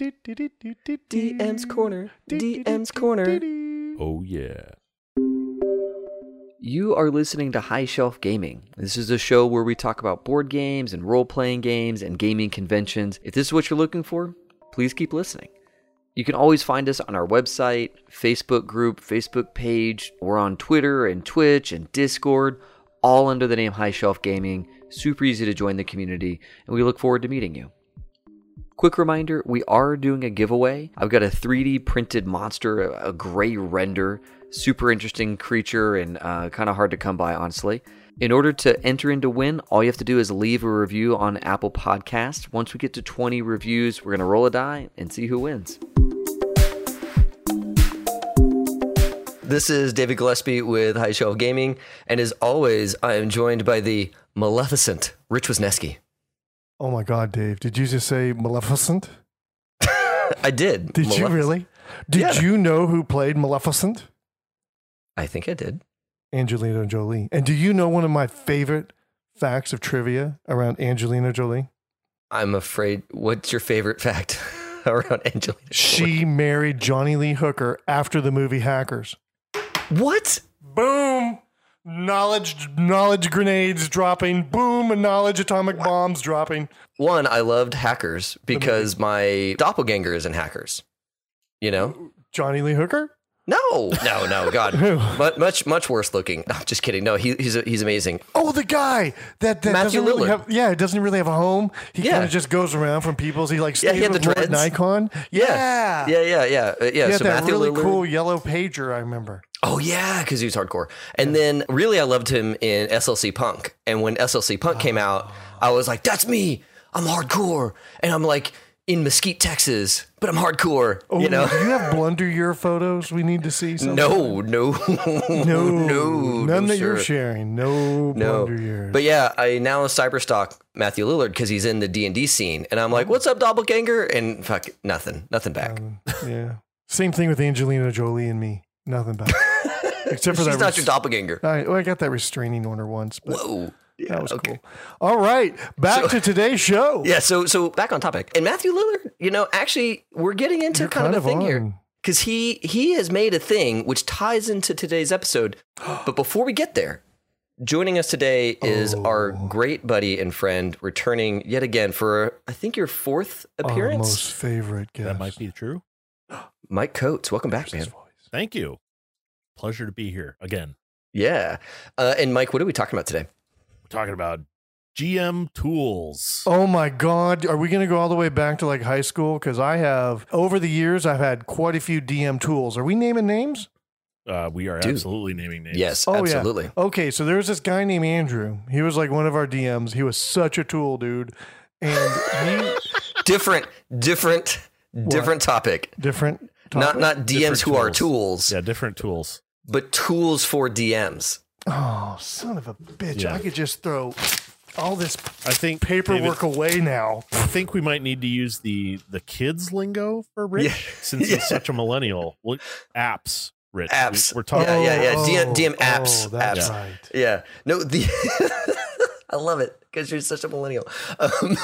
DM's Corner. DM's Corner. Oh, yeah. You are listening to High Shelf Gaming. This is a show where we talk about board games and role playing games and gaming conventions. If this is what you're looking for, please keep listening. You can always find us on our website, Facebook group, Facebook page. We're on Twitter and Twitch and Discord, all under the name High Shelf Gaming. Super easy to join the community, and we look forward to meeting you. Quick reminder we are doing a giveaway. I've got a 3D printed monster, a, gray render, super interesting creature, and uh, kind of hard to come by, honestly. In order to enter into win, all you have to do is leave a review on Apple Podcasts. Once we get to 20 reviews, we're going to roll a die and see who wins. This is David Gillespie with High Shelf Gaming, and as always, I am joined by the maleficent Rich Wisneski. Oh my God, Dave! Did you just say Maleficent? I did. Did you really? Did Yeah. you know who played Maleficent? I think I did. Angelina Jolie. And do you know one of my favorite facts of trivia around Angelina Jolie? I'm afraid. What's your favorite fact around Angelina? She married Johnny Lee Hooker after the movie Hackers. What? Boom! Knowledge, knowledge grenades dropping. Boom! Knowledge atomic bombs dropping. One, I loved Hackers because my doppelganger is in Hackers. You know? Johnny Lee Hooker? No, no, no, God, Who? much, much, much worse looking. Just kidding. No, he, he's he's amazing. Oh, the guy that, that Matthew doesn't really Lillard. have yeah, doesn't really have a home. He Yeah. kind of just goes around from people's. He like Yeah, stayed he had with the Lord. Nikon. Yeah, yeah, yeah, yeah, Uh, yeah. He had so that Matthew really Lillard. cool yellow pager. I remember. Oh yeah, because he was hardcore. And then really, I loved him in SLC Punk. And when SLC Punk came out, I was like, "That's me. I'm hardcore." And I'm like in Mesquite, Texas, but I'm hardcore. Oh, you know? do you have blunder year photos we need to see? Sometime? No, no, no, no, none no, that you're sharing. No, No, blunder years. but yeah, I now cyberstalk Matthew Lillard because he's in the D and D scene, and I'm like, "What's up, doppelganger?" And fuck, nothing, nothing back. Um, yeah, same thing with Angelina Jolie and me. Nothing back. Except for She's that. not res- your doppelganger. I, well, I got that restraining order once, but Whoa, yeah, that was okay. cool. All right, back to today's show. Yeah, so so back on topic. And Matthew Lillard, you know, actually we're getting into You're kind, of a thing here. Because he he has made a thing which ties into today's episode. But before we get there, joining us today is our Oh. great buddy and friend returning yet again for I think your fourth Our appearance. most favorite guest. That might be true. Mike Coates, welcome back, His man. voice. Thank you. Pleasure to be here again. Yeah. Uh, and Mike, what are we talking about today? We're talking about GM tools. Oh my God. Are we going to go all the way back to like high school? Because I have, over the years, I've had quite a few DM tools. Are we naming names? Uh, we are Dude. absolutely naming names. Yes, Oh, yeah. absolutely. Okay. So there's this guy named Andrew. He was like one of our DMs. He was such a tool, dude. And he, Different, different, different topic. different. Not topic? not DMs Different who are tools. tools, Yeah, different tools. But tools for DMs. Oh, son of a bitch. Yeah. I could just throw all this I think paperwork away now. I think we might need to use the the kids lingo for Rich Yeah. since Yeah. he's such a millennial. Look, apps, Rich. Apps. We, are talking. Yeah, yeah, yeah. Oh, DM, DM apps. oh, that's apps. right. Yeah. No, the I love it because you're such a millennial. Um,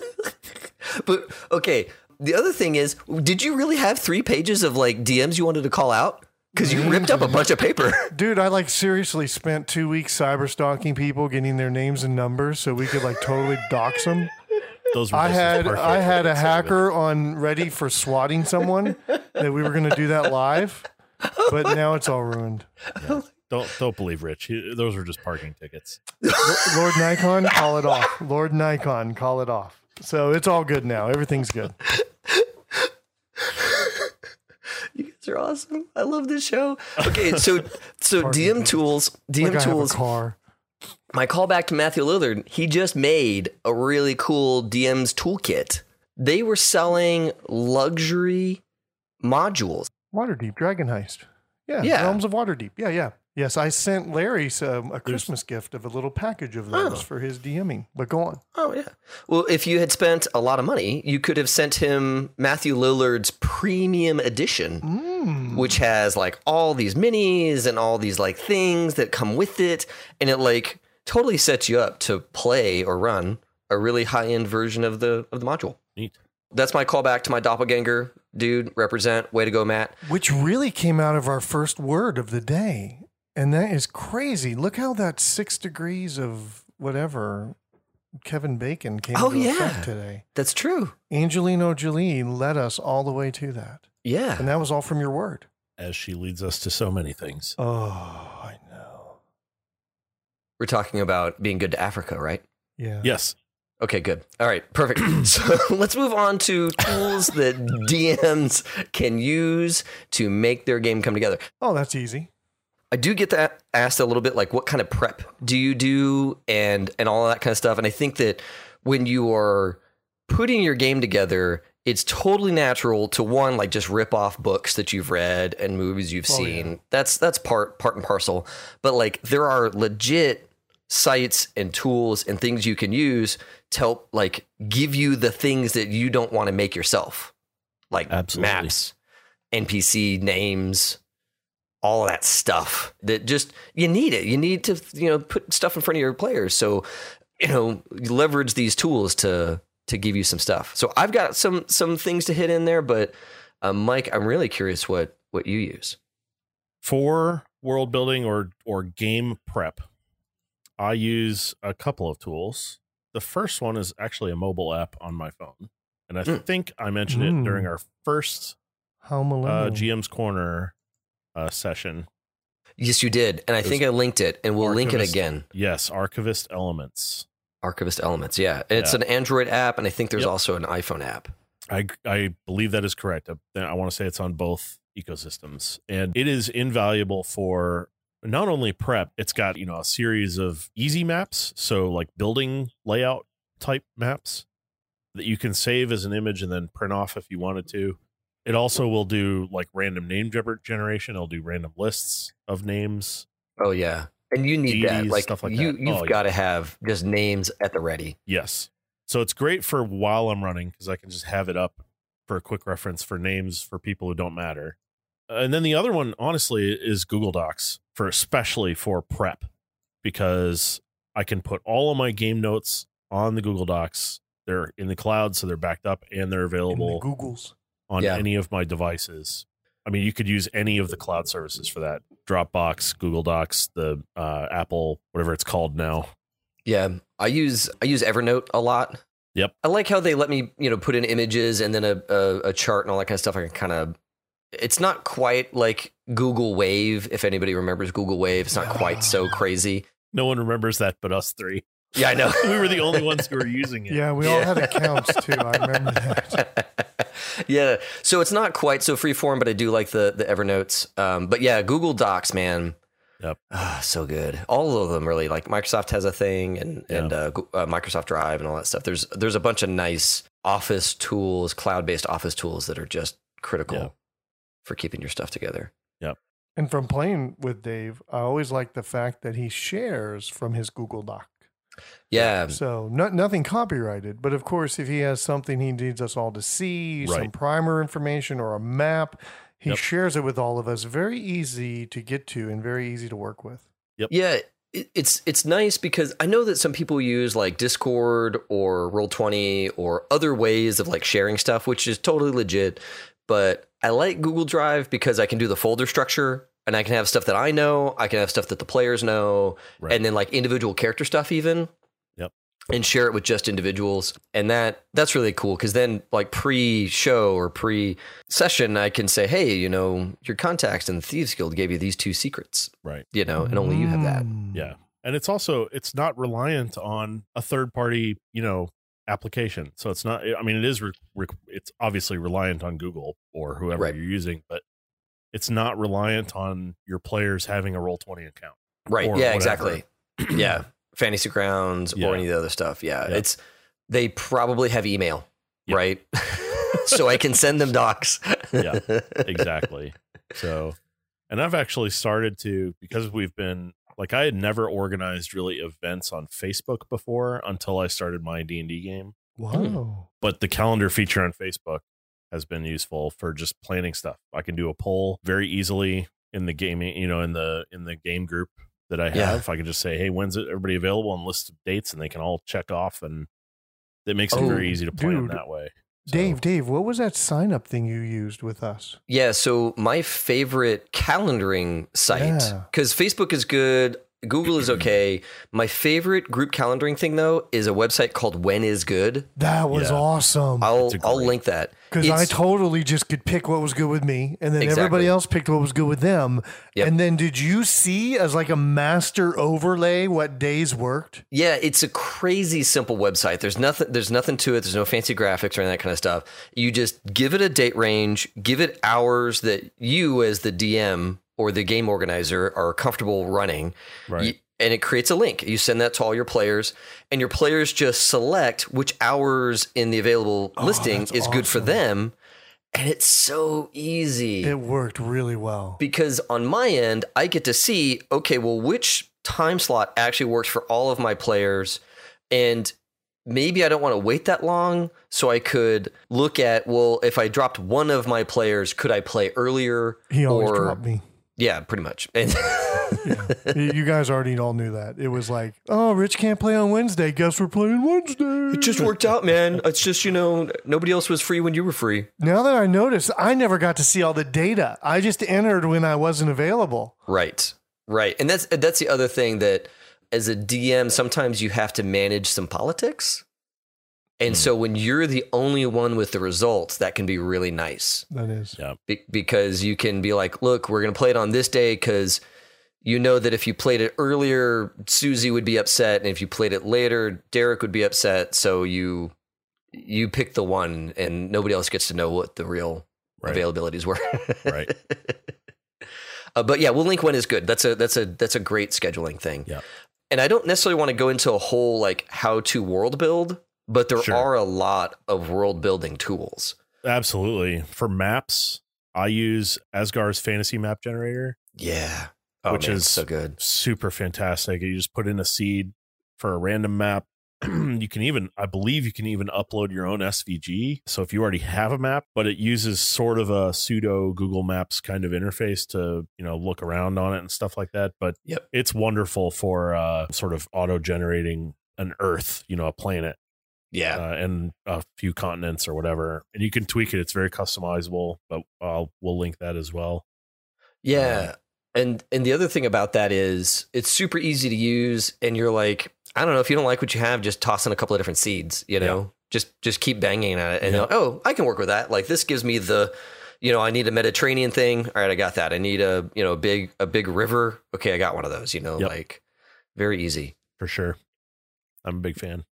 but okay, the other thing is, did you really have three pages of like DMs you wanted to call out? Because you ripped up a bunch of paper. Dude, I like seriously spent two weeks cyber stalking people, getting their names and numbers so we could like totally dox them. Those were I just as had perfect I had a hacker on ready for swatting someone that we were going to do that live, but now it's all ruined. Don't don't believe Rich. He, those were just parking tickets. Lord Nikon, call it off. Lord Nikon, call it off. So it's all good now. Everything's good. You guys are awesome. I love this show. Okay, so so DM tools, DM Like I have a tools. car. My callback to Matthew Lillard, he just made a really cool DM's toolkit. They were selling luxury modules. Waterdeep, Dragon Heist. Yeah, Yeah. Realms of Waterdeep. Yeah, yeah. Yes, I sent Larry some, a Christmas gift of a little package of those Oh. for his DMing. But go on. Oh yeah. Well, if you had spent a lot of money, you could have sent him Matthew Lillard's premium edition, Mm. which has like all these minis and all these like things that come with it, and it like totally sets you up to play or run a really high end version of the of the module. Neat. That's my callback to my doppelganger dude. Represent. Way to go, Matt. Which really came out of our first word of the day. And that is crazy. Look how that six degrees of whatever Kevin Bacon came Oh, into yeah. effect today. That's true. Angelina Jolie led us all the way to that. Yeah. And that was all from your word. As she leads us to so many things. Oh, I know. We're talking about being good to Africa, right? Yeah. Yes. Okay, good. All right, perfect. so let's move on to tools that DMs can use to make their game come together. Oh, that's easy. I do get that asked a little bit like what kind of prep do you do and and all that kind of stuff. And I think that when you are putting your game together, it's totally natural to one like just rip off books that you've read and movies you've Oh, seen. yeah. That's that's part part and parcel. But like there are legit sites and tools and things you can use to help like give you the things that you don't want to make yourself. Like Absolutely. maps, NPC names, all of that stuff that just you need it. You need to you know put stuff in front of your players. So you know you leverage these tools to to give you some stuff. So I've got some some things to hit in there, but uh, Mike, I'm really curious what what you use. For world building or or game prep, I use a couple of tools. The first one is actually a mobile app on my phone. And I Mm. think I mentioned it Mm. during our first How uh. GM's Corner uh, session. Yes, you did, and I think I linked it, and we'll link it again. Yes, Archivist Elements. Archivist Elements, yeah, and it's an Android app, and I think there's Yep. also an iPhone app. I I believe that is correct. I, I want to say it's on both ecosystems, and it is invaluable for not only prep. It's got you know a series of easy maps, so like building layout type maps that you can save as an image and then print off if you wanted to. It also will do like random name gener- generation. It'll do random lists of names. Oh yeah, and you need that, like, stuff like you that. you've Oh, got to have just names at the ready. Yes. So it's great for while I'm running because I can just have it up for a quick reference for names for people who don't matter. And then the other one, honestly, is Google Docs for especially for prep because I can put all of my game notes on the Google Docs. They're in the cloud, so they're backed up and they're in the available Googles. On Yeah. any of my devices. I mean, you could use any of the cloud services for that Dropbox, Google Docs, the uh, Apple, whatever it's called now. Yeah, I use I use Evernote a lot. Yep. I like how they let me you know put in images and then a a, a chart and all that kind of stuff. I can kind of. It's not quite like Google Wave. If anybody remembers Google Wave, it's not quite so crazy. No one remembers that but us three. Yeah, I know. we were the only ones who were using it. Yeah, we all had accounts too. I remember that. yeah, so it's not quite so freeform, but I do like the the Evernotes. Um, but yeah, Google Docs, man. Yep. Ah, so good. All of them really. Like Microsoft has a thing, and Yeah. and uh, uh, Microsoft Drive and all that stuff. There's there's a bunch of nice Office tools, cloud based Office tools that are just critical Yeah. for keeping your stuff together. Yep. And from playing with Dave, I always like the fact that he shares from his Google Doc. Yeah, So no, nothing copyrighted, but of course, if he has something he needs us all to see, some primer information or a map, he Yep. shares it with all of us. Very easy to get to and very easy to work with. Yep. Yeah, it's it's nice because I know that some people use like Discord or Roll20 or other ways of like sharing stuff, which is totally legit. But I like Google Drive because I can do the folder structure and I can have stuff that I know, I can have stuff that the players know, Right. and then like individual character stuff even. Yep. And share it with just individuals. And that that's really cool because then like pre-show or pre-session, I can say, hey, you know, your contacts in the Thieves Guild gave you these two secrets. Right. You know, and only you have that. Mm. Yeah. And it's also it's not reliant on a third party, you know, application. So it's not I mean it is re- re- it's obviously reliant on Google or whoever Right. you're using, but it's not reliant on your players having a Roll20 account. Right. Yeah, whatever. exactly. yeah. Fantasy grounds Yeah. or any of the other stuff. Yeah. Yeah. It's they probably have email, Yep. right? so I can send them docs. Yeah. exactly. So, and I've actually started to because we've been like I had never organized really events on Facebook before until I started my D&D game. Wow. but the calendar feature on Facebook has been useful for just planning stuff. I can do a poll very easily in the gaming, you know, in the in the game group that I have. Yeah. I can just say, "Hey, when's it everybody available?" and list of dates, and they can all check off, and it makes it Oh, very easy to plan dude. that way. Dave, Dave, what was that sign up thing you used with us? Yeah, so my favorite calendaring site Yeah. because Facebook is good, Google is okay. My favorite group calendaring thing though is a website called When Is Good. That was Yeah. awesome. I'll It's a I'll link that Because I totally just could pick what was good with me, and then Exactly. everybody else picked what was good with them. Yep. And then did you see as like a master overlay what days worked? Yeah, it's a crazy simple website. There's nothing there's nothing to it. There's no fancy graphics or any of that kind of stuff. You just give it a date range, give it hours that you as the DM or the game organizer are comfortable running. Right. You- and it creates a link. You send that to all your players, and your players just select which hours in the available oh, listing Oh, that's is good for them. And it's so easy It worked really well. because on my end, I get to see, okay, well, which time slot actually works for all of my players. And maybe I don't want to wait that long. So I could look at, well, if I dropped one of my players, could I play earlier? He always or, dropped me. Yeah, pretty much. And You you guys already all knew that. It was like, oh, Rich can't play on Wednesday. Guess we're playing Wednesday. it just worked out, man. It's just, you know, nobody else was free when you were free. Now that I noticed, I never got to see all the data. I just entered when I wasn't available. Right. Right. And that's that's the other thing that as a DM sometimes you have to manage some politics. And so when you're the only one with the results, that can be really nice That is. Yeah. Be- because you can be like, "Look, we're going to play it on this day cuz you know that if you played it earlier, Susie would be upset, and if you played it later, Derek would be upset, so you you pick the one and nobody else gets to know what the real Right. availabilities were. Right. Uh, but yeah, we'll link when is good. That's a that's a that's a great scheduling thing. Yeah. And I don't necessarily want to go into a whole like how to world build, but there Sure. are a lot of world building tools. Absolutely. For maps, I use Azgaar's fantasy map generator. Yeah. Oh, Which man, is- so good. Super fantastic. You just put in a seed for a random map. you can even, I believe, you can even upload your own SVG. So if you already have a map, but it uses sort of a pseudo Google Maps kind of interface to, you know, look around on it and stuff like that. But Yep. it's wonderful for uh, sort of auto generating an Earth, you know, a planet Yeah. uh, and a few continents or whatever. And you can tweak it. It's very customizable, but I'll, we'll link that as well. Yeah. And and the other thing about that is it's super easy to use and you're like, I don't know, if you don't like what you have, just toss in a couple of different seeds, you know? Just just keep banging at it and Yeah. like, oh, I can work with that. Like this gives me the you know, I need a Mediterranean thing. All right, I got that. I need a, you know, a big a big river. Okay, I got one of those, you know, Yep. like very easy. For sure. I'm a big fan.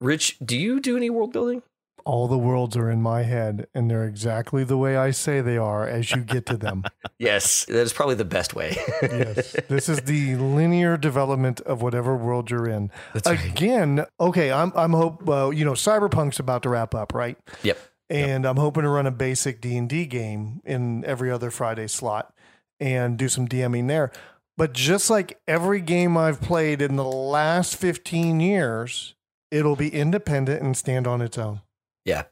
Rich, do you do any world building? All the worlds are in my head, and they're exactly the way I say they are as you get to them. Yes, that is probably the best way. yes. This is the linear development of whatever world you're in. That's right. Again, okay, I'm I'm hope uh, you know Cyberpunk's about to wrap up, right? Yep. And I'm hoping to run a basic D&D game in every other Friday slot and do some DMing there. But just like every game I've played in the last 15 years, it'll be independent and stand on its own. Yeah.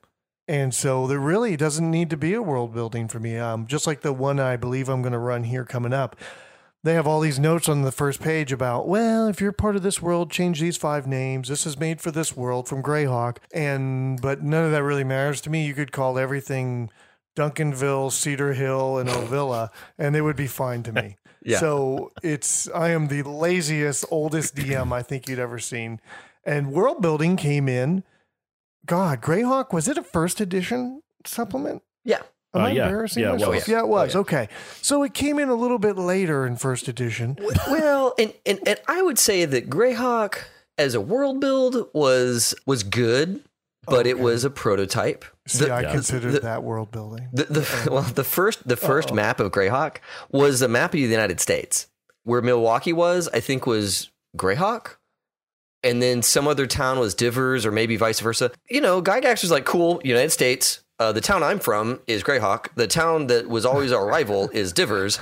And so there really doesn't need to be a world building for me. Um, just like the one I believe I'm going to run here coming up. They have all these notes on the first page about, well, if you're part of this world, change these five names. This is made for this world from Greyhawk. And, but none of that really matters to me. You could call everything Duncanville, Cedar Hill, and Ovilla, and it would be fine to me. Yeah. So it's, I am the laziest, oldest DM I think you'd ever seen. And world building came in. God, Greyhawk, was it a first edition supplement? Yeah. Am Uh, I yeah. embarrassing Yeah, it myself? was. Yeah, it was. Oh, yeah. Okay. So it came in a little bit later in first edition. well, and, and and I would say that Greyhawk as a world build was was good, but it was a prototype. See, The- I yeah. considered the- that world building. The, the well, the first the 1st Uh-oh. map of Greyhawk was a map of the United States. Where Milwaukee was, I think, was Greyhawk, and then some other town was Dyvers, or maybe vice versa. You know, Gygax was like, "Cool, United States." Uh, the town I'm from is Greyhawk. The town that was always our rival is Divers,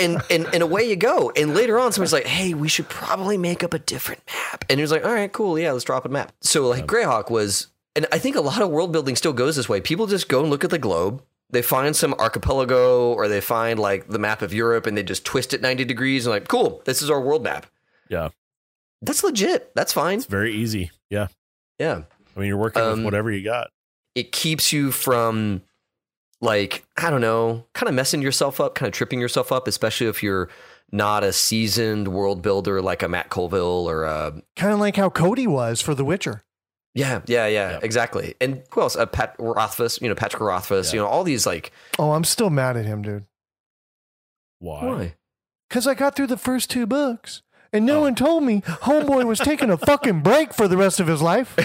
and and and away you go. And later on, somebody's like, "Hey, we should probably make up a different map." And he was like, "All right, cool, yeah, let's drop a map." So like Greyhawk was, and I think a lot of world building still goes this way. People just go and look at the globe. They find some archipelago, or they find like the map of Europe, and they just twist it ninety degrees and like, "Cool, this is our world map." Yeah. That's legit. That's fine. It's very easy. Yeah. Yeah. I mean, you're working Um, with whatever you got. it keeps you from like I don't know, kind of messing yourself up, kind of tripping yourself up, especially if you're not a seasoned world builder like a Matt Colville or a Kind of like how Cody was for The Witcher. yeah, yeah, yeah, Yep. exactly. And who else? Uh, Pat Rothfuss, you know, Patrick Rothfuss, Yeah. you know, all these like Oh, I'm still mad at him, dude. Why? why? Because I got through the first two books and no Oh. one told me Homeboy was taking a fucking break for the rest of his life.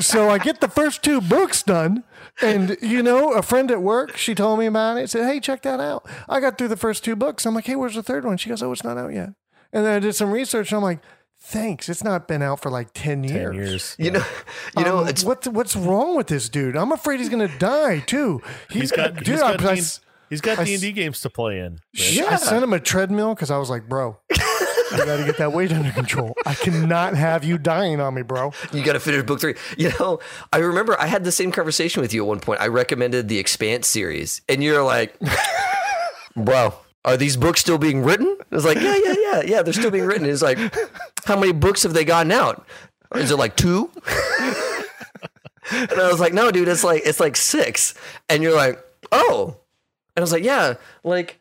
so I get the first two books done. And, you know, a friend at work, she told me about it. Said, hey, check that out. I got through the first two books. I'm like, hey, where's the third one? She goes, oh, it's not out yet. And then I did some research and I'm like, thanks. It's not been out for like 10 years. Ten years. You know, you know, Um, it's what, what's wrong with this dude? I'm afraid he's going to die too. he's got dude, he's got I- I- D- he's got I D s- and D games to play in. Rich. I sent him a treadmill because I was like, bro, you got to get that weight under control. I cannot have you dying on me, bro. you got to finish book three. You know, I remember I had the same conversation with you at one point. I recommended the Expanse series, and you're like, "Bro, are these books still being written?" I was like, "Yeah, yeah, yeah, yeah. They're still being written." It's like, how many books have they gotten out? Is it like two? and I was like, "No, dude, it's like it's like six. And you're like, "Oh," and I was like, "Yeah, like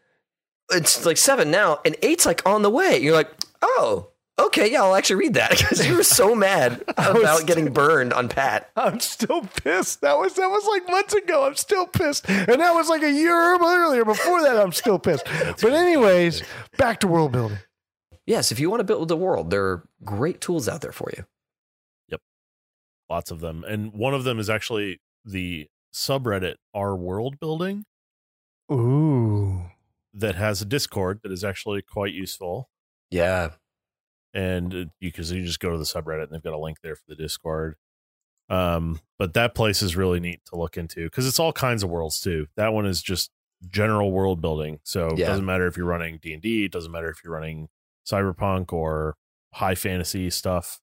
it's like seven now, and eight's like on the way." You're like, "Oh." Okay, yeah, I'll actually read that because you were so mad about getting burned on Pat. I'm still pissed. That was that was like months ago. I'm still pissed, and that was like a year earlier. Before that, I'm still pissed. But anyways, back to world building. Yes, if you want to build the world, there are great tools out there for you. Yep, lots of them, and one of them is actually the subreddit R World Building Ooh, that has a Discord that is actually quite useful. Yeah, and uh, you because you just go to the subreddit and they've got a link there for the discord. Um but that place is really neat to look into because it's all kinds of worlds too. That one is just general world building. So it doesn't matter if you're running d&d it doesn't matter if you're running cyberpunk or high fantasy stuff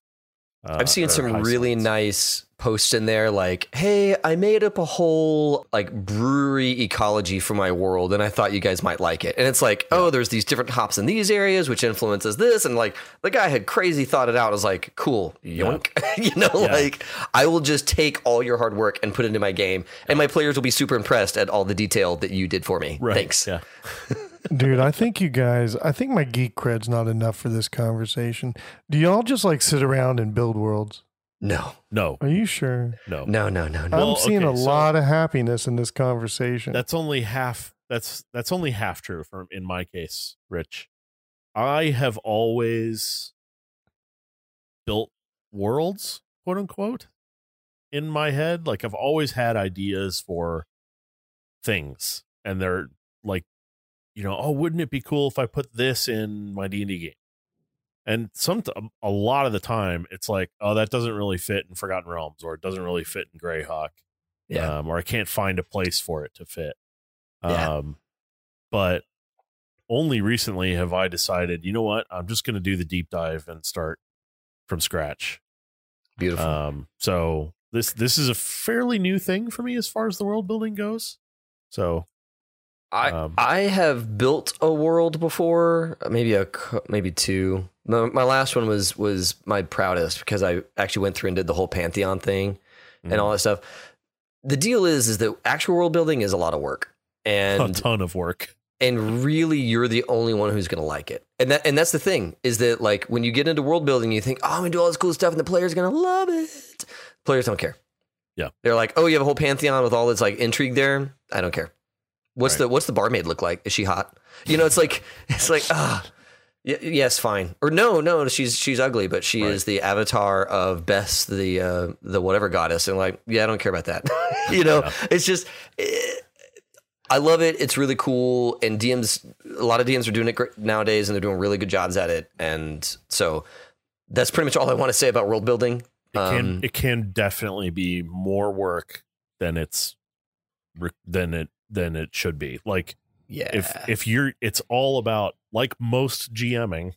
uh, I've seen some really science. nice posts in there like, "Hey, I made up a whole like brewery ecology for my world and I thought you guys might like it." And it's like, "Oh, there's these different hops in these areas which influences this." And like the guy had crazy thought it out. I was like, "Cool. Yoink." you know, Yeah. like I will just take all your hard work and put it into my game and my players will be super impressed at all the detail that you did for me. right Thanks. yeah dude, I think you guys. I think my geek cred's not enough for this conversation. Do y'all just like sit around and build worlds? No. no Are you sure? no No, no, no, no. I'm seeing a okay, so- lot of happiness in this conversation. that's only half that's that's only half true for in my case rich i have always built worlds quote unquote in my head like i've always had ideas for things and they're like you know oh wouldn't it be cool if i put this in my d&d game and some a lot of the time it's like oh that doesn't really fit in forgotten realms or it doesn't really fit in greyhawk Yeah. um, or I can't find a place for it to fit. Yeah. Um, but only recently have I decided, you know what, I'm just going to do the deep dive and start from scratch. Beautiful. Um, so this this is a fairly new thing for me as far as the world building goes. So I Um, I have built a world before, maybe a maybe two. No, my last one was was my proudest because I actually went through and did the whole pantheon thing mm, and all that stuff. The deal is is that actual world building is a lot of work, and a ton of work. and really you're the only one who's going to like it. And that and that's the thing is that like when you get into world building, you think, oh, I'm gonna do all this cool stuff, and the player's gonna love it. Players don't care. Yeah. they're like, oh, you have a whole pantheon with all this like intrigue there. I don't care. What's Right. the what's the barmaid look like? Is she hot? You know, it's like it's like ah. y- yes, fine. Or no, no, she's she's ugly, but she Right. is the avatar of Bess, the uh, the whatever goddess, and like, yeah, I don't care about that. you know, Yeah. it's just, eh, I love it. It's really cool, and DMs, a lot of DMs are doing it great nowadays, and they're doing really good jobs at it. And so, that's pretty much all I want to say about world building. It can Um, it can definitely be more work than it's than it than it should be. Like yeah, if if you're it's all about like most GMing,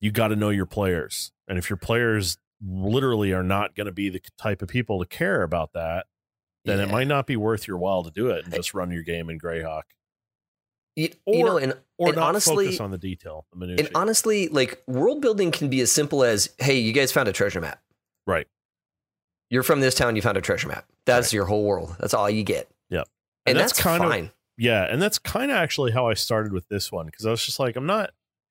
you got to know your players. And if your players literally are not going to be the type of people to care about that, then it might not be worth your while to do it and just run your game in Greyhawk. you, you know, and Or And not honestly- focus on the detail, the minutiae. and honestly, like world building can be as simple as, hey, you guys found a treasure map. right. You're from this town. You found a treasure map. That's your whole world. That's all you get. And, And that's, that's kind of- Yeah, and that's kind of actually how I started with this one because I was just like, I'm not,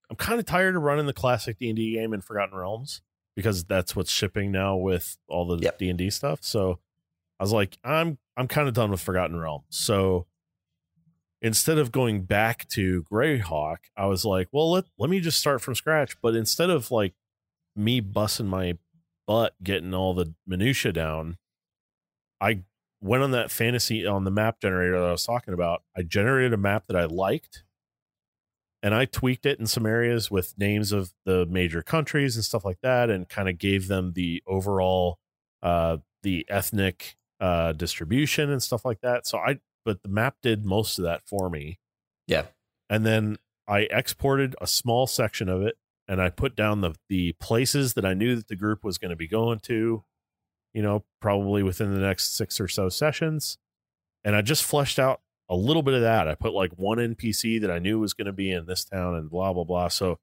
I'm kind of tired of running the classic D and D game in Forgotten Realms because that's what's shipping now with all the. D and D stuff. So I was like, I'm, I'm kind of done with Forgotten Realms. So instead of going back to Greyhawk, I was like, well, let let me just start from scratch. But instead of like me busting my butt getting all the minutia down, I went on that fantasy on the map generator that I was talking about. I generated a map that I liked and I tweaked it in some areas with names of the major countries and stuff like that and kind of gave them the overall uh the ethnic uh distribution and stuff like that. So I but the map did most of that for me. Yeah. And then I exported a small section of it and I put down the the places that I knew that the group was going to be going to you know, probably within the next six or so sessions. And I just fleshed out a little bit of that. I put like one NPC that I knew was going to be in this town and blah, blah, blah. So,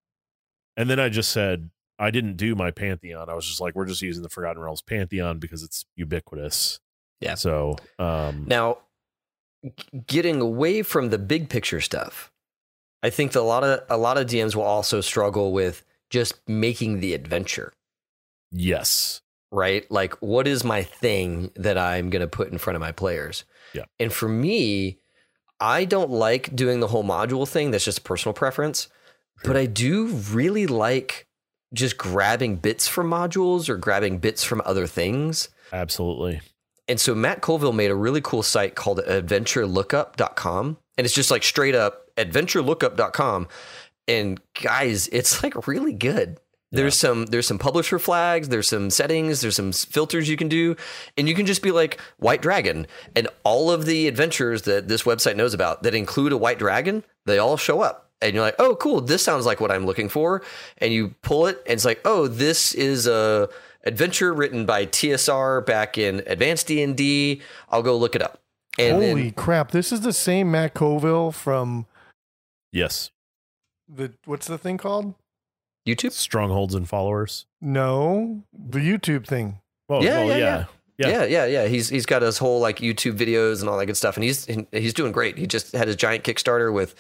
and then I just said, I didn't do my Pantheon. I was just like, we're just using the Forgotten Realms Pantheon because it's ubiquitous. Yeah. So, um, Now, getting away from the big picture stuff, I think that a lot of a lot of DMs will also struggle with just making the adventure, yes. Right? Like, what is my thing that I'm going to put in front of my players? Yeah. And for me, I don't like doing the whole module thing. That's just a personal preference. But I do really like just grabbing bits from modules or grabbing bits from other things. Absolutely. And so Matt Colville made a really cool site called adventurelookup.com. And it's just like straight up adventurelookup.com. And guys, it's like really good. There's some there's some publisher flags, there's some settings, there's some filters you can do, and you can just be like white dragon, and all of the adventures that this website knows about that include a white dragon, they all show up, and you're like, oh, cool, this sounds like what I'm looking for, and you pull it, and it's like, oh, this is a adventure written by TSR back in Advanced D and D. I'll go look it up, and Holy then crap! This is the same Matt Colville from Yes. the what's the thing called? YouTube. Strongholds and followers. No, the YouTube thing. Well, Yeah, well, yeah, yeah. yeah. Yeah. Yeah, yeah, yeah. He's he's got his whole like YouTube videos and all that good stuff, and he's he's doing great. He just had his giant Kickstarter with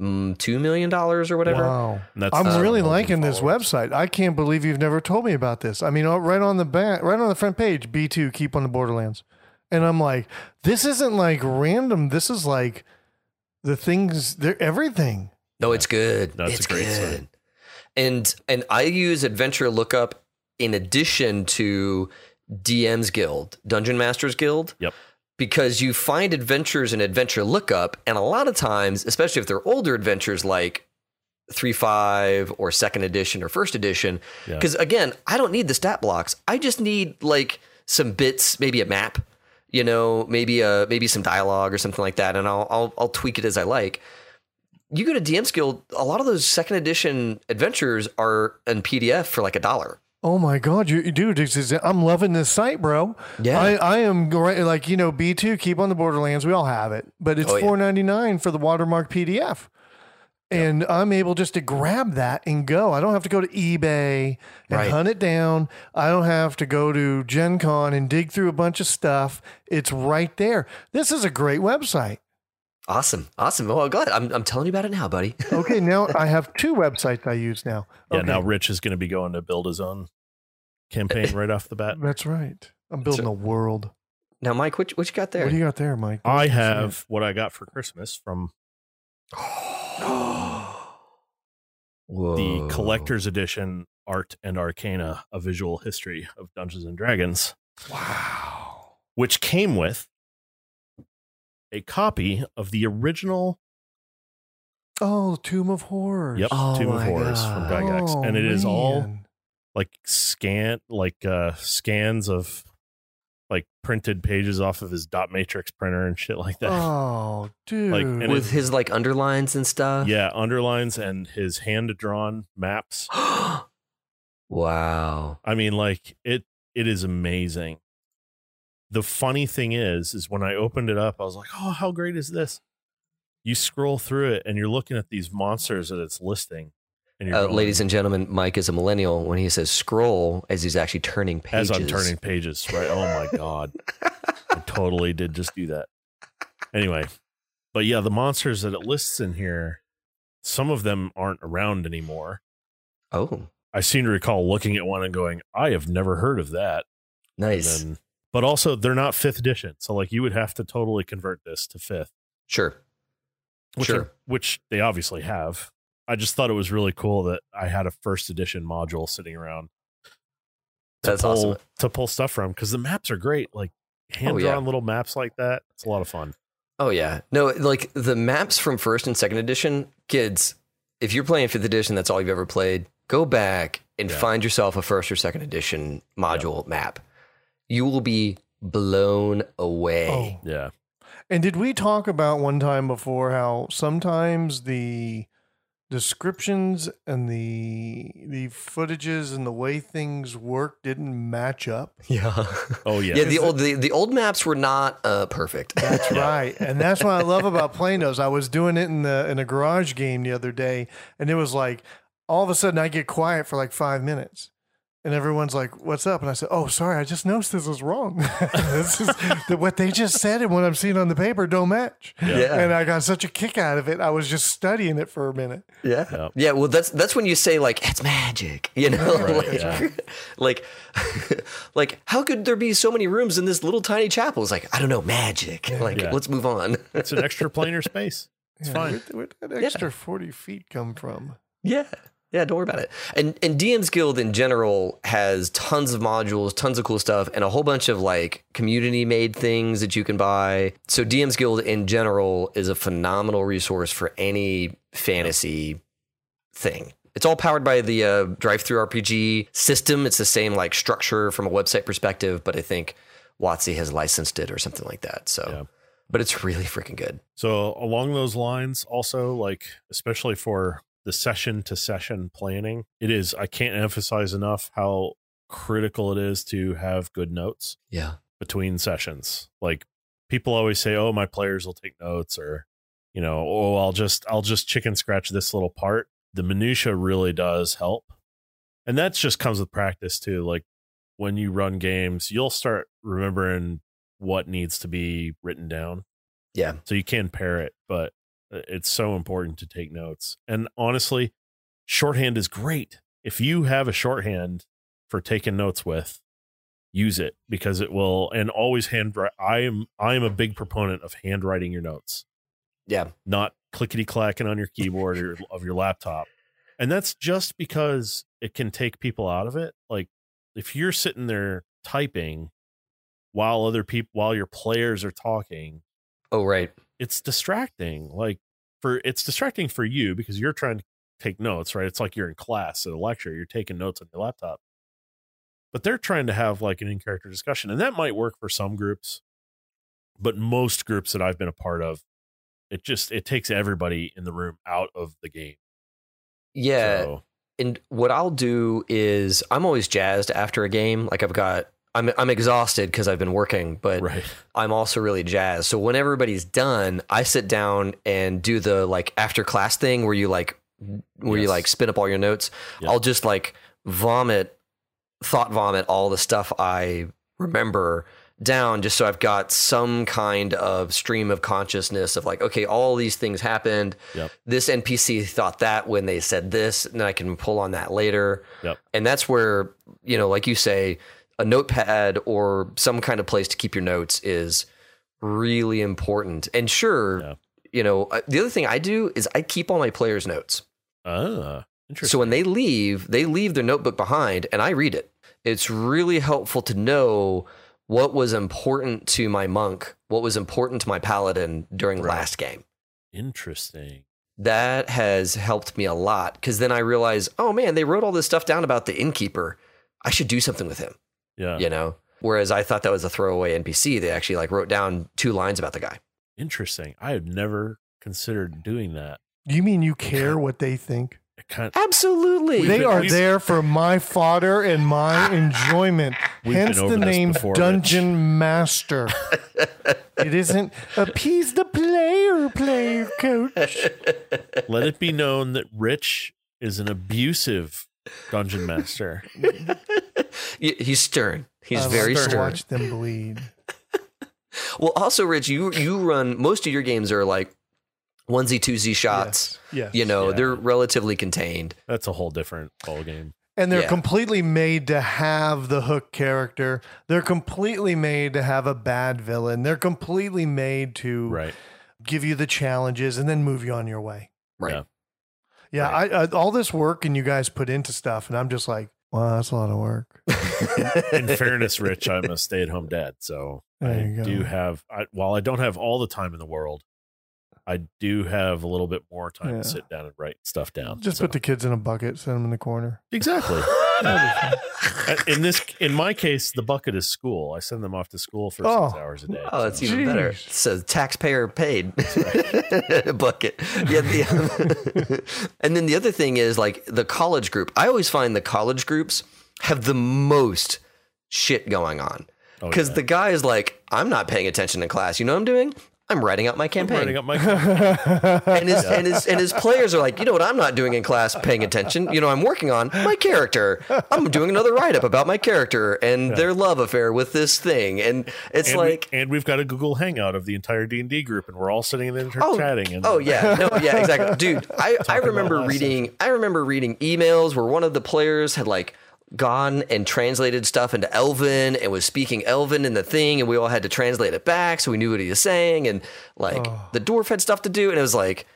mm, two million dollars or whatever. Wow. That's I'm uh, really liking this website. I can't believe you've never told me about this. I mean, uh, right on the back, right on the front page, B2 keep on the Borderlands. And I'm like, this isn't like random. This is like the things, they're everything. No, it's good. No, it's a great good. site. And and I use Adventure Lookup in addition to DM's Guild, Dungeon Masters Guild. Yep. Because you find adventures in Adventure Lookup, and a lot of times, especially if they're older adventures like three five or second edition or first edition, Yeah. because again, I don't need the stat blocks. I just need like some bits, maybe a map, you know, maybe a maybe some dialogue or something like that, and I'll I'll, I'll tweak it as I like. You go to DM's Guild, a lot of those second edition adventures are in PDF for like a dollar. Oh my God, you, dude, is, I'm loving this site, bro. Yeah. I, I am great. Like, you know, B2, keep on the Borderlands. We all have it, but it's Oh, yeah. four ninety nine for the watermark PDF. And I'm able just to grab that and go. I don't have to go to eBay and Right. hunt it down. I don't have to go to Gen Con and dig through a bunch of stuff. It's right there. This is a great website. Awesome, awesome. Well, glad I'm I'm telling you about it now, buddy. Okay, now I have two websites I use now. Yeah. Okay, Now Rich is going to be going to build his own campaign right off the bat. That's right. I'm building So- a world. now, Mike, what, what you got there? What do you got there, Mike? I Let's see have what I got for Christmas from the collector's edition art and arcana a visual history of dungeons and dragons Wow. which came with a copy of the original Oh, Tomb of Horrors. yep Oh tomb of horrors God. from gygax Oh, and it is all like scan like uh scans of like printed pages off of his dot matrix printer and shit like that Oh, dude. Like, and with it- his like underlines and stuff. yeah underlines and his hand drawn maps wow. I mean, like it it is amazing. The funny thing is, is when I opened it up, I was like, "Oh, how great is this?" You scroll through it, and you're looking at these monsters that it's listing, And you're Uh, going, ladies and gentlemen, Mike is a millennial when he says scroll as he's actually turning pages. as I'm turning pages, right? Oh my god, I totally did just do that. Anyway, but yeah, the monsters that it lists in here, some of them aren't around anymore. Oh, I seem to recall looking at one and going, I have never heard of that. And nice. then- but also, they're not fifth edition, so like you would have to totally convert this to fifth, Sure. which Sure. are- which they obviously have. I just thought it was really cool that I had a first edition module sitting around. That's pull, awesome. to pull stuff from because the maps are great. Like hand Oh, yeah. drawn little maps like that. It's a lot of fun. Oh yeah. No, like the maps from first and second edition, kids, if you're playing fifth edition, that's all you've ever played, go back and Yeah. find yourself a first or second edition module map. You will be blown away. Oh. Yeah. And did we talk about one time before how sometimes the descriptions and the the footages and the way things work didn't match up? Yeah. Oh yeah. Yeah, the old the, the old maps were not uh, perfect. That's right. And that's what I love about playing those. I was doing it in the in a garage game the other day, and it was like all of a sudden I get quiet for like five minutes. And everyone's like, "What's up?" And I said, "Oh, sorry, I just noticed this was wrong. this is that what they just said and what I'm seeing on the paper don't match." Yeah. And I got such a kick out of it. I was just studying it for a minute. Yeah. Yep. Yeah. Well, that's that's when you say like it's magic, you know, Right, like, yeah. like, like how could there be so many rooms in this little tiny chapel? It's like I don't know, magic. Like Yeah. let's move on. It's an extra planar space. It's Yeah, fine. Where, where'd that extra forty feet come from? yeah. Yeah, don't worry about it. And and DM's Guild in general has tons of modules, tons of cool stuff, and a whole bunch of like community made things that you can buy. So DM's Guild in general is a phenomenal resource for any fantasy thing. It's all powered by the uh, DriveThruRPG system. It's the same like structure from a website perspective, but I think WotC has licensed it or something like that. So, Yeah. but it's really freaking good. So along those lines, also like especially for the session to session planning, it is I can't emphasize enough how critical it is to have good notes Yeah. between sessions. Like people always say, "Oh, my players will take notes," or you know, "Oh, I'll just I'll just chicken scratch this little part." The minutia really does help, and that just comes with practice too. Like when you run games, you'll start remembering what needs to be written down Yeah. so you can pair it but Uh, it's so important to take notes. And honestly shorthand is great. If you have a shorthand for taking notes with use it because it will and always handwrite i am i am a big proponent of handwriting your notes. Yeah. not clickety clacking on your keyboard or of your laptop. And that's just because it can take people out of it. Like if you're sitting there typing while other people while your players are talking Oh, right. It's distracting like for it's distracting for you because you're trying to take notes right it's like you're in class at a lecture you're taking notes on your laptop but they're trying to have like an in-character discussion and that might work for some groups but most groups that i've been a part of it just it takes everybody in the room out of the game Yeah. so, and what I'll do is I'm always jazzed after a game. Like I've got I'm I'm exhausted because I've been working, but right I'm also really jazzed. So when everybody's done, I sit down and do the like after class thing where you like where you like spin up all your notes. Yeah. I'll just like vomit thought vomit all the stuff I remember down just so I've got some kind of stream of consciousness of like, okay, all these things happened. Yep. This NPC thought that when they said this, and then I can pull on that later. Yep. And that's where, you know, like you say, a notepad or some kind of place to keep your notes is really important. And sure, Yeah. you know, uh, the other thing I do is I keep all my players' notes. ah interesting So when they leave, they leave their notebook behind and I read it. It's really helpful to know what was important to my monk, what was important to my paladin during Right. last game. interesting That has helped me a lot because then I realize, oh man, they wrote all this stuff down about the innkeeper. I should do something with him, yeah you know? Whereas I thought that was a throwaway NPC. They actually like wrote down two lines about the guy. interesting i have never considered doing that You mean you care what they think? it kind Absolutely. They been- are there for my fodder and my enjoyment. Hence the name before, Dungeon Master. it isn't appease the player, player coach. let it be known that Rich is an abusive dungeon master. Y- He's stern. He's I very like to stern. Watch them bleed. Well, also, Rich, you you run most of your games are like onesie twosie shots. Yes. yes. You know, Yeah. they're relatively contained. That's a whole different ball game. And they're Yeah. completely made to have the hook character. They're completely made to have a bad villain. They're completely made to Right. give you the challenges and then move you on your way. Right. Yeah. Yeah, I, I all this work and you guys put into stuff, and I'm just like, wow, that's a lot of work. In fairness, Rich, I'm a stay-at-home dad, so There I go. do have. I, while I don't have all the time in the world, I do have a little bit more time Yeah. to sit down and write stuff down. Just so- put the kids in a bucket, send them in the corner. exactly. In this, in my case, the bucket is school. I send them off to school for Oh. six hours a day. Oh, that's so- even better. Jeez. So taxpayer paid bucket. Yeah. The, and then the other thing is like the college group. I always find the college groups have the most shit going on Oh, because yeah. the guy is like, I'm not paying attention in class. You know what I'm doing? I'm writing out my I'm campaign. writing up my and his and his and his players are like, you know what? I'm not doing in class, paying attention. You know, I'm working on my character. I'm doing another write up about my character and their love affair with this thing. And it's and like, we, and we've got a Google Hangout of the entire D and D group, and we're all sitting in there Oh, chatting. And Oh yeah, no, yeah, exactly, dude. I, I remember reading. I remember reading emails where one of the players had like gone and translated stuff into Elven and was speaking Elven in the thing, and we all had to translate it back so we knew what he was saying. And like Oh. the dwarf had stuff to do, and it was like,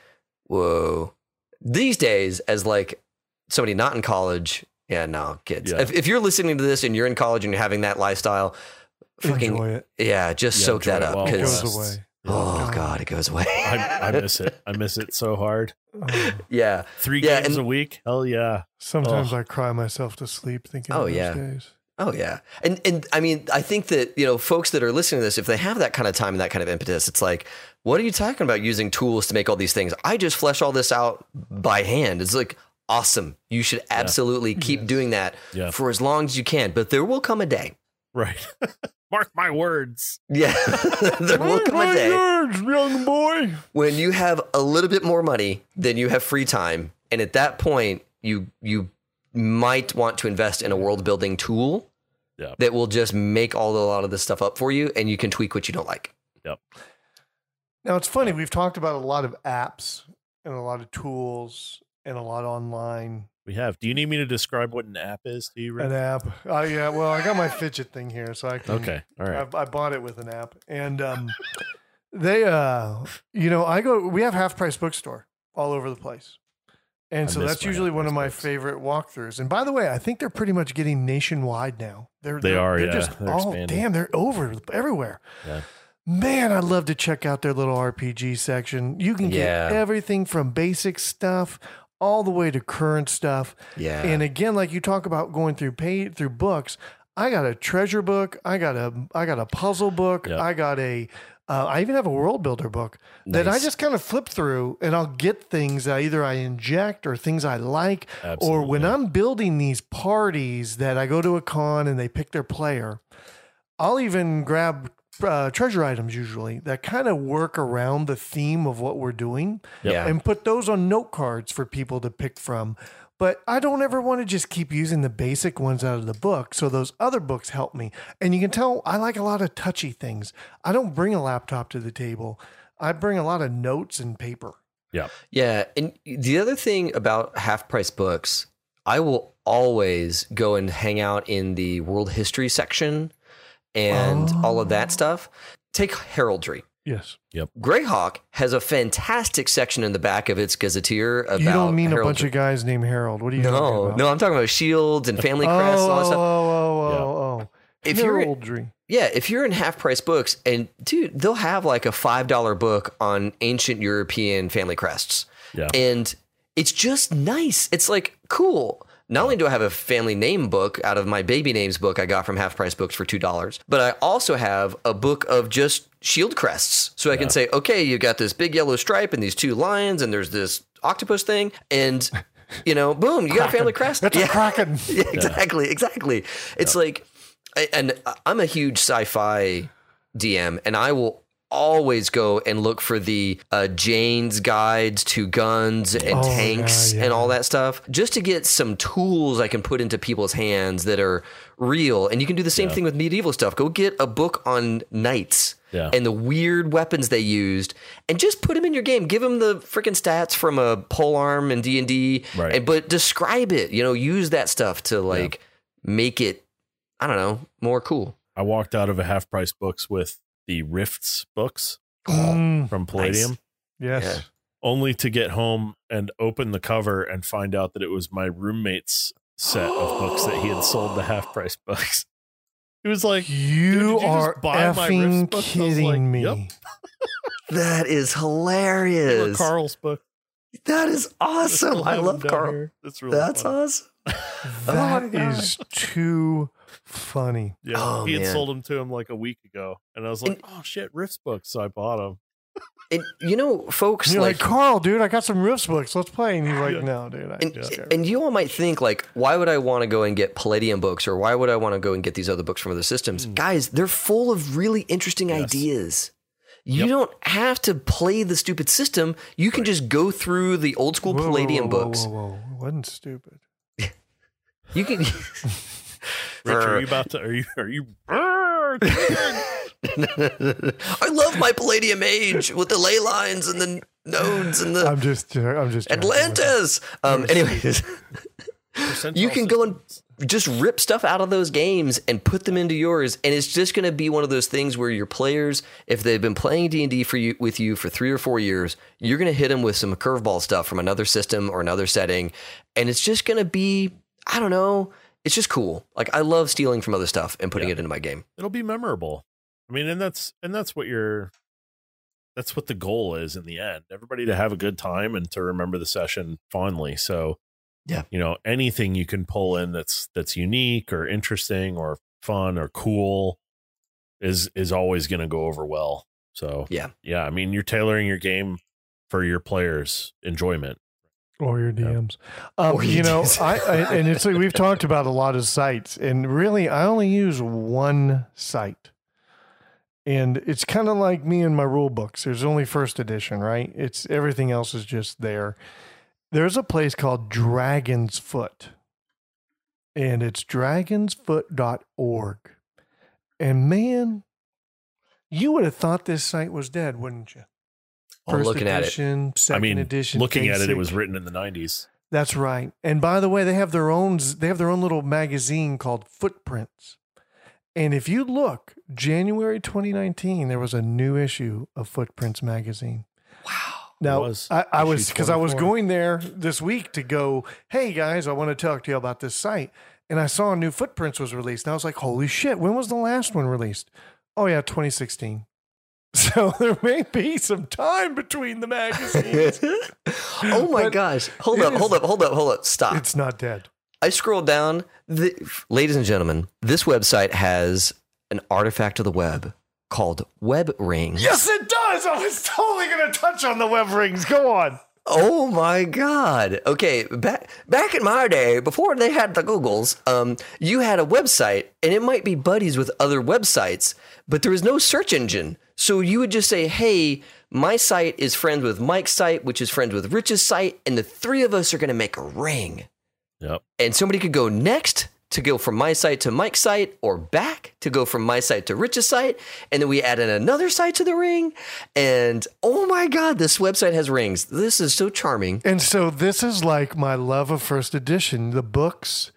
whoa. These days, as like somebody not in college, yeah, no kids. Yeah. If, if you're listening to this and you're in college and you're having that lifestyle, fucking Enjoy it. yeah, just Yeah, soak that up while It it because goes lasts. away. Oh god, it goes away. I, I miss it. I miss it so hard. Oh. yeah. Three Yeah, games and- a week. Hell yeah. Sometimes Ugh. I cry myself to sleep thinking Oh, of those yeah. days. Oh yeah, and and I mean, I think that you know, folks that are listening to this, if they have that kind of time and that kind of impetus, it's like, what are you talking about using tools to make all these things? I just flesh all this out by hand. It's like awesome. You should absolutely keep doing that Yeah. for as long as you can. But there will come a day. Right. Mark my words. Yeah, there will come a day young boy. when you have a little bit more money than you have free time, and at that point, you you might want to invest in a world building tool Yeah. that will just make all a lot of this stuff up for you, and you can tweak what you don't like. Yep. Now it's funny. We've talked about a lot of apps and a lot of tools and a lot online. We have. Do you need me to describe what an app is to you, Rick? An app. Oh yeah. Well, I got my fidget thing here, so I can. Okay. All right. I, I bought it with an app, and um, they, uh, you know, I go. We have half price bookstore all over the place, and I so that's usually one of my books. favorite walkthroughs. And by the way, I think they're pretty much getting nationwide now. They're They they're- are, They're yeah. just They're oh expanding. damn, they're over everywhere. Yeah. Man, I'd love to check out their little RPG section. You can get Yeah. everything from basic stuff all the way to current stuff. Yeah. And again, like you talk about going through pay through books, I got a treasure book, I got a I got a puzzle book, Yeah. I got a uh, I even have a world builder book that I just kind of flip through and I'll get things that either I inject or things I like. Or when I'm building these parties that I go to a con and they pick their player, I'll even grab uh, treasure items usually that kind of work around the theme of what we're doing Yeah. and put those on note cards for people to pick from. But I don't ever want to just keep using the basic ones out of the book. So those other books help me. And you can tell I like a lot of touchy things. I don't bring a laptop to the table, I bring a lot of notes and paper. Yeah. Yeah, and the other thing about half price books, I will always go and hang out in the world history section and oh. all of that Oh. stuff. Take heraldry. Yes. Yep. Greyhawk has a fantastic section in the back of its gazetteer about you don't mean a bunch of guys named Harold. What are you talking No, about? no, I'm talking about shields and family Oh, crests and all that oh, stuff. oh, Yeah. oh, oh. If you're Heraldry. Yeah, if you're in half price books, and dude, they'll have like a five dollar book on ancient European family crests, Yeah. and it's just nice. It's like cool. Not only do I have a family name book out of my baby names book I got from half price books for two dollars, but I also have a book of just shield crests, so I can say, okay, you got this big yellow stripe and these two lions, and there's this octopus thing, and you know, boom, you got a family crest. That's Yeah. a kraken. Yeah, exactly, exactly. It's like, and uh, I'm a huge sci-fi DM, and I will always go and look for the uh, Jane's guides to guns and Oh, tanks yeah, and all that stuff, just to get some tools I can put into people's hands that are real. And you can do the same Yeah. thing with medieval stuff. Go get a book on knights Yeah. and the weird weapons they used, and just put them in your game. Give them the freaking stats from a pole arm and D and D, but describe it. You know, use that stuff to like make it. I don't know, more cool. I walked out of a half price books with the Rifts books Mm, from Palladium, yes. Yeah. only to get home and open the cover and find out that it was my roommate's set of books that he had sold the half price books. He was like, You, did you just are buy my effing Rift books? I kidding like, me. yep. That is hilarious. Carl's book. That is awesome. I love Carl. That's really That's funny. awesome. That Oh is too funny. Yeah, Oh, he had man. sold them to him like a week ago, and I was like, "Oh shit, Rifts books!" So I bought them. And you know, folks, You're like, like, Carl, dude, I got some Rifts books. Let's play. And he's like, Yeah. no, dude. I and, just and you all might think like, why would I want to go and get Palladium books, or why would I want to go and get these other books from other systems? Mm. Guys, they're full of really interesting. Yes. ideas. You Yep. don't have to play the stupid system. You can just go through the old school Whoa, whoa, Palladium whoa, whoa, books. Whoa, whoa, It wasn't stupid. You can. Rich, are you about to? Are you? Are you? I love my Palladium Age with the ley lines and the nodes and the I'm just, I'm just. joking with it. Atlantis. Um, anyways, you can go and just rip stuff out of those games and put them into yours, and it's just going to be one of those things where your players, if they've been playing D and D for you with you for three or four years, you're going to hit them with some curveball stuff from another system or another setting, and it's just going to be, I don't know, it's just cool. Like I love stealing from other stuff and putting Yeah. it into my game. It'll be memorable. I mean, and that's and that's what you're. That's what the goal is in the end. Everybody to have a good time and to remember the session fondly. So, Yeah. you know, anything you can pull in that's that's unique or interesting or fun or cool is is always going to go over well. So, Yeah. yeah. I mean, you're tailoring your game for your players' enjoyment. Or your. DMs. Um, Or you know, I, I and it's like we've talked about a lot of sites, and really, I only use one site, and it's kind of like me and my rule books. There's only first edition, right? It's everything else is just there. There's a place called Dragon's Foot, and it's dragonsfoot.org. And man, you would have thought this site was dead, wouldn't you? I'm looking at it. edition, second I mean, edition. looking at it, it was written in the 90s. That's right. And by the way, they have their own they have their own little magazine called Footprints. And if you look, January 2019, there was a new issue of Footprints magazine. Wow. Now, was I, I was because I was going there this week to go, hey guys, I want to talk to you about this site. And I saw a new Footprints was released. And I was like, holy shit, when was the last one released? Oh, yeah, 2016. So there may be some time between the magazines. oh my But gosh. Hold up, is- hold up, hold up, hold up. Stop. it's not dead. I scrolled down. The, ladies and gentlemen, this website has an artifact of the web called Web Rings. Yes, it does. I was totally going to touch on the web rings. Go on. Oh my god. Okay, back back in my day, before they had the Googles, um, you had a website and it might be buddies with other websites, but there was no search engine. So you would just say, "Hey, my site is friends with Mike's site, which is friends with Rich's site, and the three of us are going to make a ring." Yep. and somebody could go next to go from my site to Mike's site or back to go from my site to Rich's site. And then we add in another site to the ring. And oh my God, this website has rings. This is so charming. And so this is like my love of first edition, the books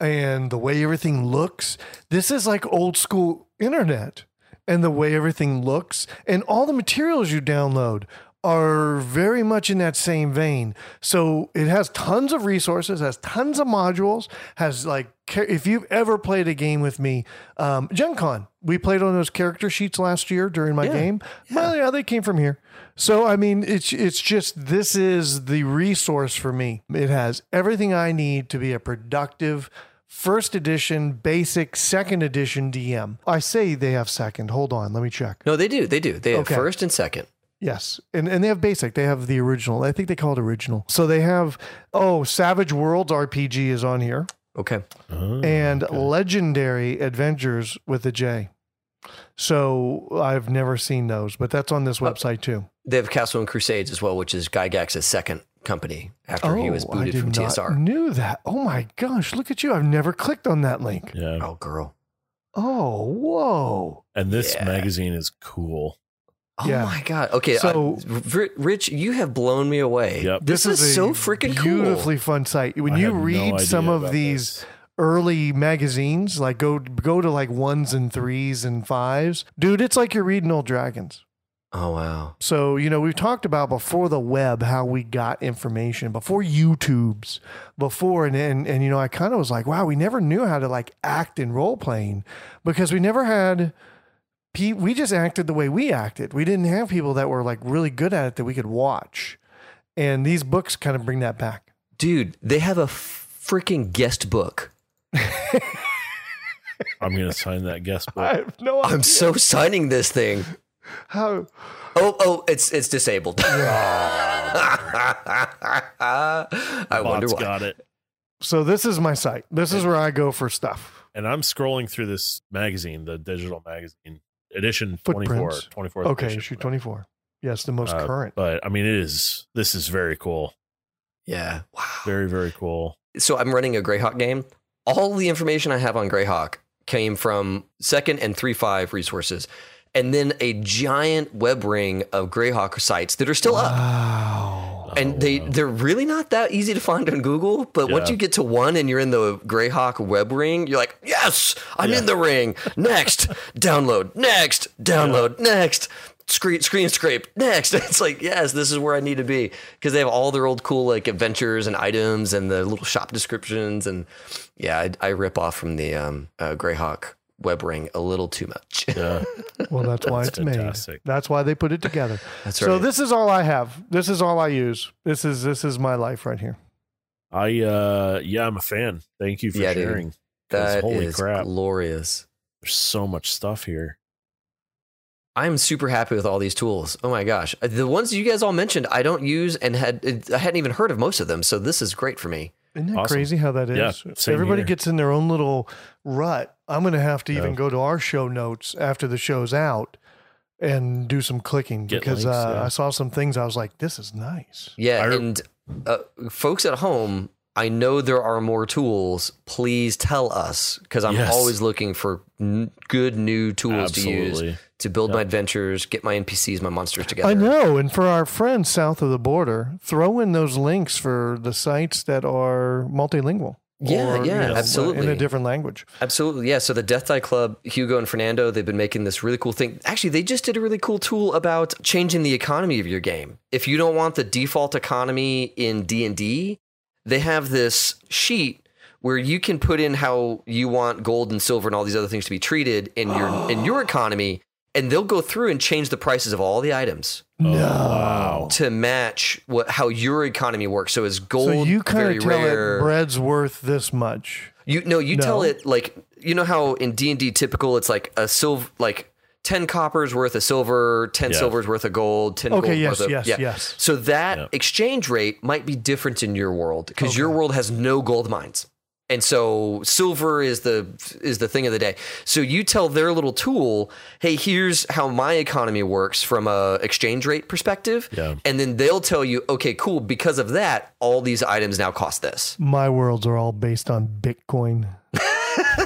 and the way everything looks. This is like old school internet and the way everything looks and all the materials you download are very much in that same vein. So it has tons of resources, has tons of modules, has like if you've ever played a game with me, um, Gen Con, we played on those character sheets last year during my Yeah, game. Well, yeah, they came from here. So I mean, it's it's just this is the resource for me. It has everything I need to be a productive first edition, basic, second edition DM. I say they have second. Hold on, let me check. No, they do. They do. They have Okay. first and second. Yes. And and they have basic. They have the original. I think they call it original. So they have oh, Savage Worlds RPG is on here Okay. Oh, and okay. Lejendary Adventures with a J. So I've never seen those, but that's on this uh, website too. They have Castle and Crusades as well, which is Gygax's second company after he was Oh, I booted did from not TSR. Knew that? Oh my gosh! Look at you! I've never clicked on that link. Yeah. Oh, girl. Oh, whoa! And this Yeah. magazine is cool. Oh Yeah. my god. Okay, So- Ri- Rich, you have blown me away. Yep. This, is, a so freaking cool. beautifully fun site. When I you had no read some of these this. early magazines, like go go to like ones and threes and fives, dude, it's like you're reading old dragons. Oh wow. So, you know, we've talked about before the web how we got information, before YouTubes, before and and, and you know, I kind of was like, wow, we never knew how to like act in role playing because we never had pe- we just acted the way we acted. We didn't have people that were like really good at it that we could watch. And these books kind of bring that back. Dude, they have a freaking guest book. I'm going to sign that guest book. I have no idea I'm so signing this thing. How Oh, oh, it's it's disabled. I wonder why. got it. so this is my site. This is where I go for stuff. And I'm scrolling through this magazine, the digital magazine edition 24, Footprints. 24. Okay, edition. issue 24. Yes, the most Uh, current. But I mean, it is, this is very cool. Yeah. Wow. Very, very cool. So I'm running a Greyhawk game. All the information I have on Greyhawk came from second and three five resources, and then a giant web ring of Greyhawk sites that are still up. Wow. And Oh, they wow. they're really not that easy to find on Google. But once Yeah. you get to one and you're in the Greyhawk web ring, you're like, yes, I'm Yeah. in the ring. Next, download. Next, download. Next, screen screen scrape. Next, it's like, yes, this is where I need to be because they have all their old cool like adventures and items and the little shop descriptions and yeah, I, I rip off from the um, uh, Greyhawk web ring a little too much. Yeah. Well, that's why That's it's fantastic. made. That's why they put it together. That's So this is all I have. This is all I use. This is this is my life right here. I, uh, yeah, I'm a fan. Thank you for Yeah, dude. that holy is crap. glorious. There's so much stuff here. I'm super happy with all these tools. Oh my gosh, the ones you guys all mentioned, I don't use and had I hadn't even heard of most of them. So this is great for me. Isn't that Awesome. crazy how that is? Yeah, same Everybody here. gets in their own little rut. I'm going to have to even Yeah. go to our show notes after the show's out and do some clicking Get because links, uh, yeah. I saw some things I was like, this is nice. Yeah, I re- and uh, folks at home, I know there are more tools. Please tell us because I'm Yes. always looking for n- good new tools to use to build Yep. my adventures, get my NPCs, my monsters together. I know. And for our friends south of the border, throw in those links for the sites that are multilingual. Yeah, or, yeah, In absolutely. In a different language. Absolutely. Yeah. So the Death Die Club, Hugo and Fernando, they've been making this really cool thing. Actually, they just did a really cool tool about changing the economy of your game. If you don't want the default economy in D&D, they have this sheet where you can put in how you want gold and silver and all these other things to be treated in your in your economy and they'll go through and change the prices of all the items Oh, no. to match what how your economy works. So is gold So you kind very of tell rare? it bread's worth this much. You no, you tell it like you know how in D and D typical it's like a silver like ten coppers worth of silver, ten Yeah. silvers worth of gold, ten Okay, gold yes, worth of yes, yeah. yes. So that Yeah. exchange rate might be different in your world because your world has no gold mines. And so silver is the is the thing of the day. So you tell their little tool, "Hey, here's how my economy works from a exchange rate perspective." Yeah. And then they'll tell you, "Okay, cool, because of that, all these items now cost this." My worlds are all based on Bitcoin.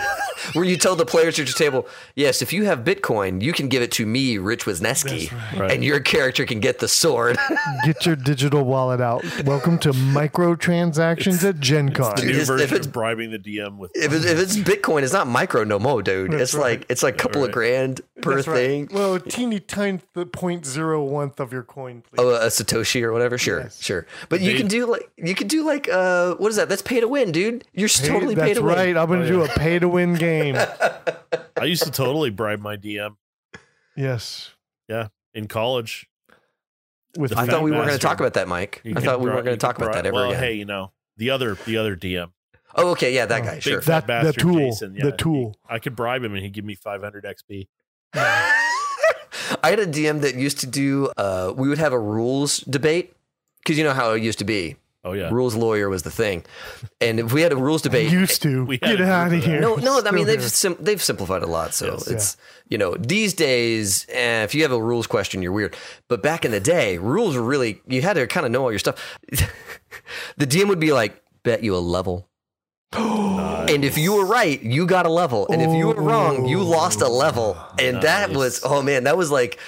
where you tell the players at your table, yes, if you have Bitcoin, you can give it to me, Rich Wisniewski, Right. and your character can get the sword. Get your digital wallet out. Welcome to microtransactions at Gen Con. The new If version it's- of bribing the DM with if, it's, if it's Bitcoin, it's not micro no more, dude. That's it's right. like it's like a couple of grand per That's right. thing. Well, a teeny tiny the point zero one of your coin, please. Oh, a Satoshi or whatever. Sure, Yes. sure. But you can do like you can do like uh what is that? That's pay to win, dude. You're Pay- totally pay that's to win. right. I'm going to do a pay to win game. I used to totally bribe my DM Yes. Yeah. In college. With I thought we weren't going to talk about that, Mike. You I could thought we bri- weren't going to talk could about bri- that ever well, again. hey, you know the other the other DM, Oh, okay, yeah, that Oh, guy. big Sure. fat That- the bastard tool. Jason. The tool. I could bribe him and he'd give me 500 XP. I had a DM that used to do. Uh, we would have a rules debate because you know how it used to be. Oh yeah. Rules lawyer was the thing, and if we had a rules debate, Used to We had get out of of here. no, no. I mean, they've sim- they've simplified a lot. So Yes. it's you know these days, eh, if you have a rules question, you're weird. But back in the day, rules were really you had to kind of know all your stuff. the DM would be like, "Bet you a level." And if you were right, you got a level, and if you were wrong, you lost a level. And that was oh man, that was like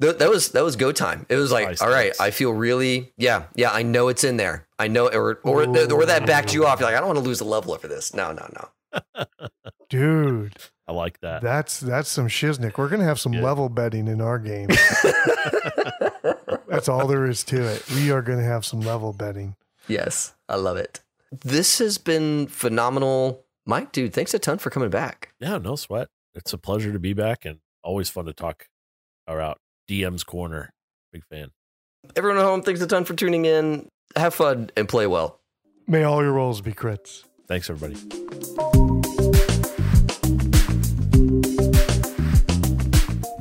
th- that was that was go time. It was like, Nice, all right, nice. I feel really yeah yeah. I know it's in there. I know, or or, or that backed you off. You're like, I don't want to lose a level over this. No no no. dude. I like that. That's that's some shiznick. We're gonna have some Yeah. level betting in our game. that's all there is to it. We are gonna have some level betting. Yes, I love it. This has been phenomenal. Mike, dude, thanks a ton for coming back. Yeah, no sweat. It's a pleasure to be back and always fun to talk about DM's corner. Big fan. Everyone at home, thanks a ton for tuning in. Have fun and play well. May all your rolls be crits. Thanks everybody.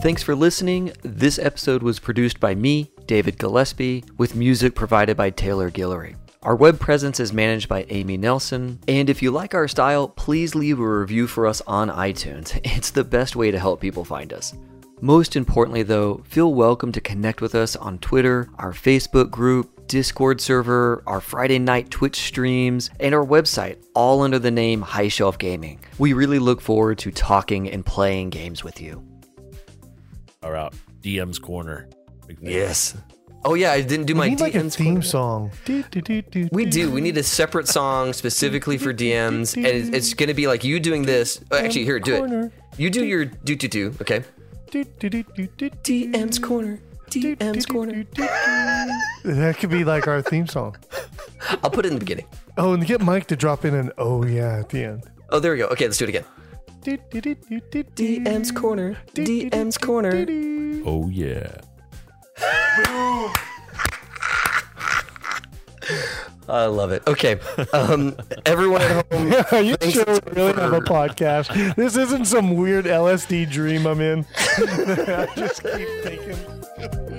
Thanks for listening. This episode was produced by me, David Gillespie, with music provided by Taylor Guillory. Our web presence is managed by Amy Nelson. And if you like our style, please leave a review for us on iTunes. It's the best way to help people find us. Most importantly, though, feel welcome to connect with us on Twitter, our Facebook group, Discord server, our Friday night Twitch streams, and our website, all under the name High Shelf Gaming. We really look forward to talking and playing games with you. Are out. DM's corner. Yes. Oh yeah, I didn't do We my need like a DMs theme corner. song. We do. We need a separate song specifically for DMs, and it's, it's going to be like you doing this. oh, Actually, here, do it. You do your do do do. Okay. DM's corner. DM's corner. That could be like our theme song. I'll put it in the beginning. Oh, and get Mike to drop in an oh yeah at the end. Oh, there we go. Okay, let's do it again. DM's corner. DM's corner. Oh yeah. I love it. Okay. Um, everyone at home. Are you Thanks sure we really have a podcast? This isn't some weird LSD dream I'm in. I just keep thinking. Yeah.